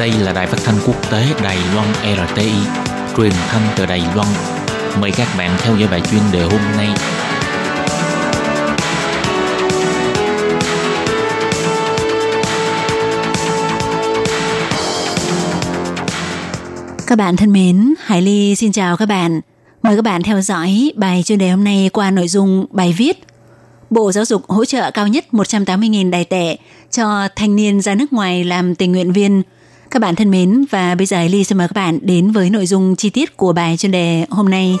Đây là đài phát thanh quốc tế Đài Loan RTI, truyền thanh từ Đài Loan. Mời các bạn theo dõi bài chuyên đề hôm nay. Các bạn thân mến, Hải Ly xin chào các bạn. Mời các bạn theo dõi bài chuyên đề hôm nay qua nội dung bài viết Bộ Giáo dục hỗ trợ cao nhất 180.000 đài tệ cho thanh niên ra nước ngoài làm tình nguyện viên. Các bạn thân mến, và bây giờ Ly xin mời các bạn đến với nội dung chi tiết của bài chuyên đề hôm nay.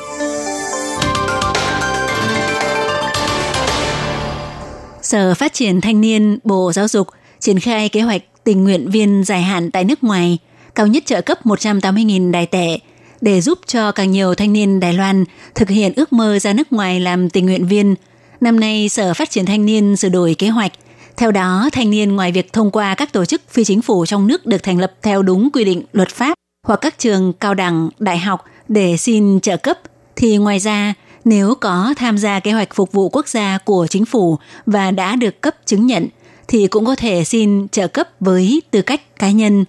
Sở Phát triển Thanh niên Bộ Giáo dục triển khai kế hoạch tình nguyện viên dài hạn tại nước ngoài, cao nhất trợ cấp 180.000 đài tệ để giúp cho càng nhiều thanh niên Đài Loan thực hiện ước mơ ra nước ngoài làm tình nguyện viên. Năm nay, Sở Phát triển Thanh niên sửa đổi kế hoạch. Theo đó, thanh niên ngoài việc thông qua các tổ chức phi chính phủ trong nước được thành lập theo đúng quy định luật pháp hoặc các trường cao đẳng, đại học để xin trợ cấp, thì ngoài ra, nếu có tham gia kế hoạch phục vụ quốc gia của chính phủ và đã được cấp chứng nhận, thì cũng có thể xin trợ cấp với tư cách cá nhân.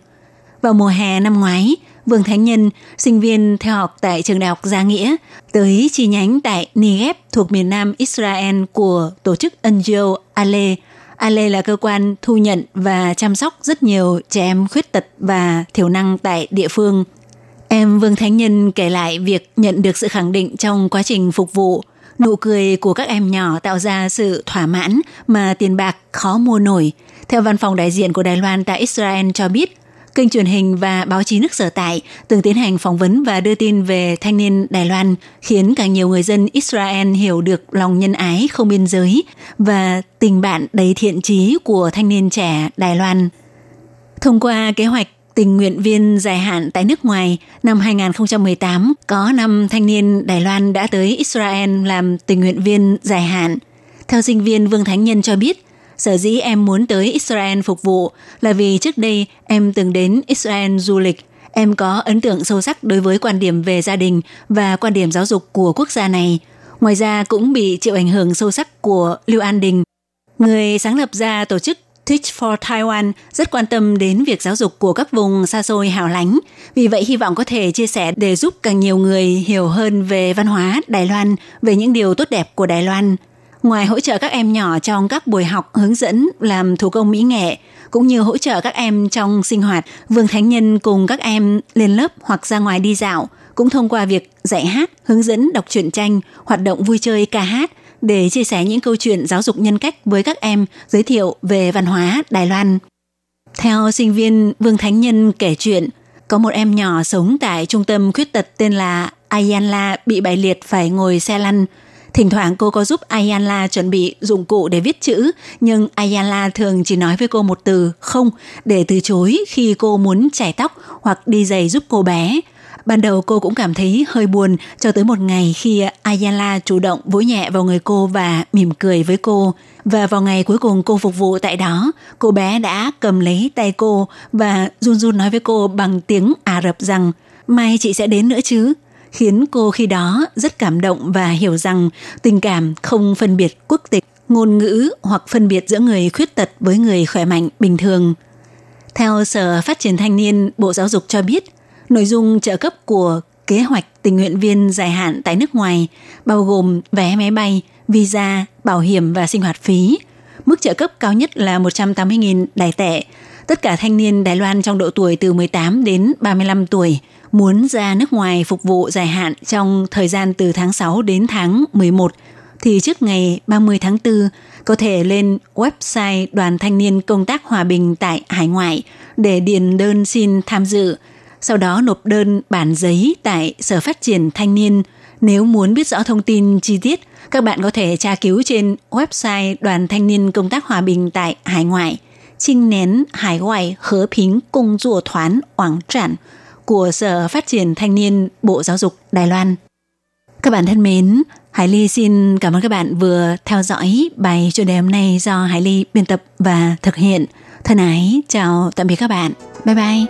Vào mùa hè năm ngoái, Vương Thánh Nhân, sinh viên theo học tại trường đại học Gia Nghĩa, tới chi nhánh tại Negev thuộc miền nam Israel của tổ chức NGO Ale. Ale là cơ quan thu nhận và chăm sóc rất nhiều trẻ em khuyết tật và thiểu năng tại địa phương. Em Vương Thánh Nhân kể lại việc nhận được sự khẳng định trong quá trình phục vụ. Nụ cười của các em nhỏ tạo ra sự thỏa mãn mà tiền bạc khó mua nổi. Theo văn phòng đại diện của Đài Loan tại Israel cho biết, kênh truyền hình và báo chí nước sở tại từng tiến hành phỏng vấn và đưa tin về thanh niên Đài Loan, khiến càng nhiều người dân Israel hiểu được lòng nhân ái không biên giới và tình bạn đầy thiện trí của thanh niên trẻ Đài Loan. Thông qua kế hoạch tình nguyện viên dài hạn tại nước ngoài, năm 2018 có 5 thanh niên Đài Loan đã tới Israel làm tình nguyện viên dài hạn. Theo sinh viên Vương Thánh Nhân cho biết, Sở dĩ em muốn tới Israel phục vụ là vì trước đây em từng đến Israel du lịch. Em có ấn tượng sâu sắc đối với quan điểm về gia đình và quan điểm giáo dục của quốc gia này. Ngoài ra cũng bị chịu ảnh hưởng sâu sắc của Lưu An Đình. Người sáng lập ra tổ chức Teach for Taiwan rất quan tâm đến việc giáo dục của các vùng xa xôi hào lánh. Vì vậy hy vọng có thể chia sẻ để giúp càng nhiều người hiểu hơn về văn hóa Đài Loan, về những điều tốt đẹp của Đài Loan – Ngoài hỗ trợ các em nhỏ trong các buổi học hướng dẫn làm thủ công mỹ nghệ, cũng như hỗ trợ các em trong sinh hoạt, Vương Thánh Nhân cùng các em lên lớp hoặc ra ngoài đi dạo, cũng thông qua việc dạy hát, hướng dẫn đọc truyện tranh, hoạt động vui chơi ca hát để chia sẻ những câu chuyện giáo dục nhân cách với các em, giới thiệu về văn hóa Đài Loan. Theo sinh viên Vương Thánh Nhân kể chuyện, có một em nhỏ sống tại trung tâm khuyết tật tên là Ayanla bị bại liệt phải ngồi xe lăn, Thỉnh thoảng cô có giúp Ayala chuẩn bị dụng cụ để viết chữ, nhưng Ayala thường chỉ nói với cô một từ không để từ chối khi cô muốn chải tóc hoặc đi giày giúp cô bé. Ban đầu cô cũng cảm thấy hơi buồn cho tới một ngày khi Ayala chủ động vỗ nhẹ vào người cô và mỉm cười với cô. Và vào ngày cuối cùng cô phục vụ tại đó, cô bé đã cầm lấy tay cô và run run nói với cô bằng tiếng Ả Rập rằng mai chị sẽ đến nữa chứ khiến cô khi đó rất cảm động và hiểu rằng tình cảm không phân biệt quốc tịch, ngôn ngữ hoặc phân biệt giữa người khuyết tật với người khỏe mạnh bình thường. Theo Sở Phát triển Thanh niên, Bộ Giáo dục cho biết, nội dung trợ cấp của kế hoạch tình nguyện viên dài hạn tại nước ngoài bao gồm vé máy bay, visa, bảo hiểm và sinh hoạt phí. Mức trợ cấp cao nhất là 180.000 đài tệ. Tất cả thanh niên Đài Loan trong độ tuổi từ 18 đến 35 tuổi – muốn ra nước ngoài phục vụ dài hạn trong thời gian từ tháng 6 đến tháng 11 thì trước ngày 30 tháng 4 có thể lên website Đoàn Thanh niên Công tác Hòa bình tại hải ngoại để điền đơn xin tham dự, sau đó nộp đơn bản giấy tại Sở Phát triển Thanh niên. Nếu muốn biết rõ thông tin chi tiết, các bạn có thể tra cứu trên website Đoàn Thanh niên Công tác Hòa bình tại hải ngoại, Trinh nén hải ngoại hứa phính công 作团网站 của Sở Phát triển Thanh niên Bộ Giáo dục Đài Loan. Các bạn thân mến, Hải Ly xin cảm ơn các bạn vừa theo dõi bài chuyên đề hôm nay do Hải Ly biên tập và thực hiện. Thân ái, chào tạm biệt các bạn. Bye bye.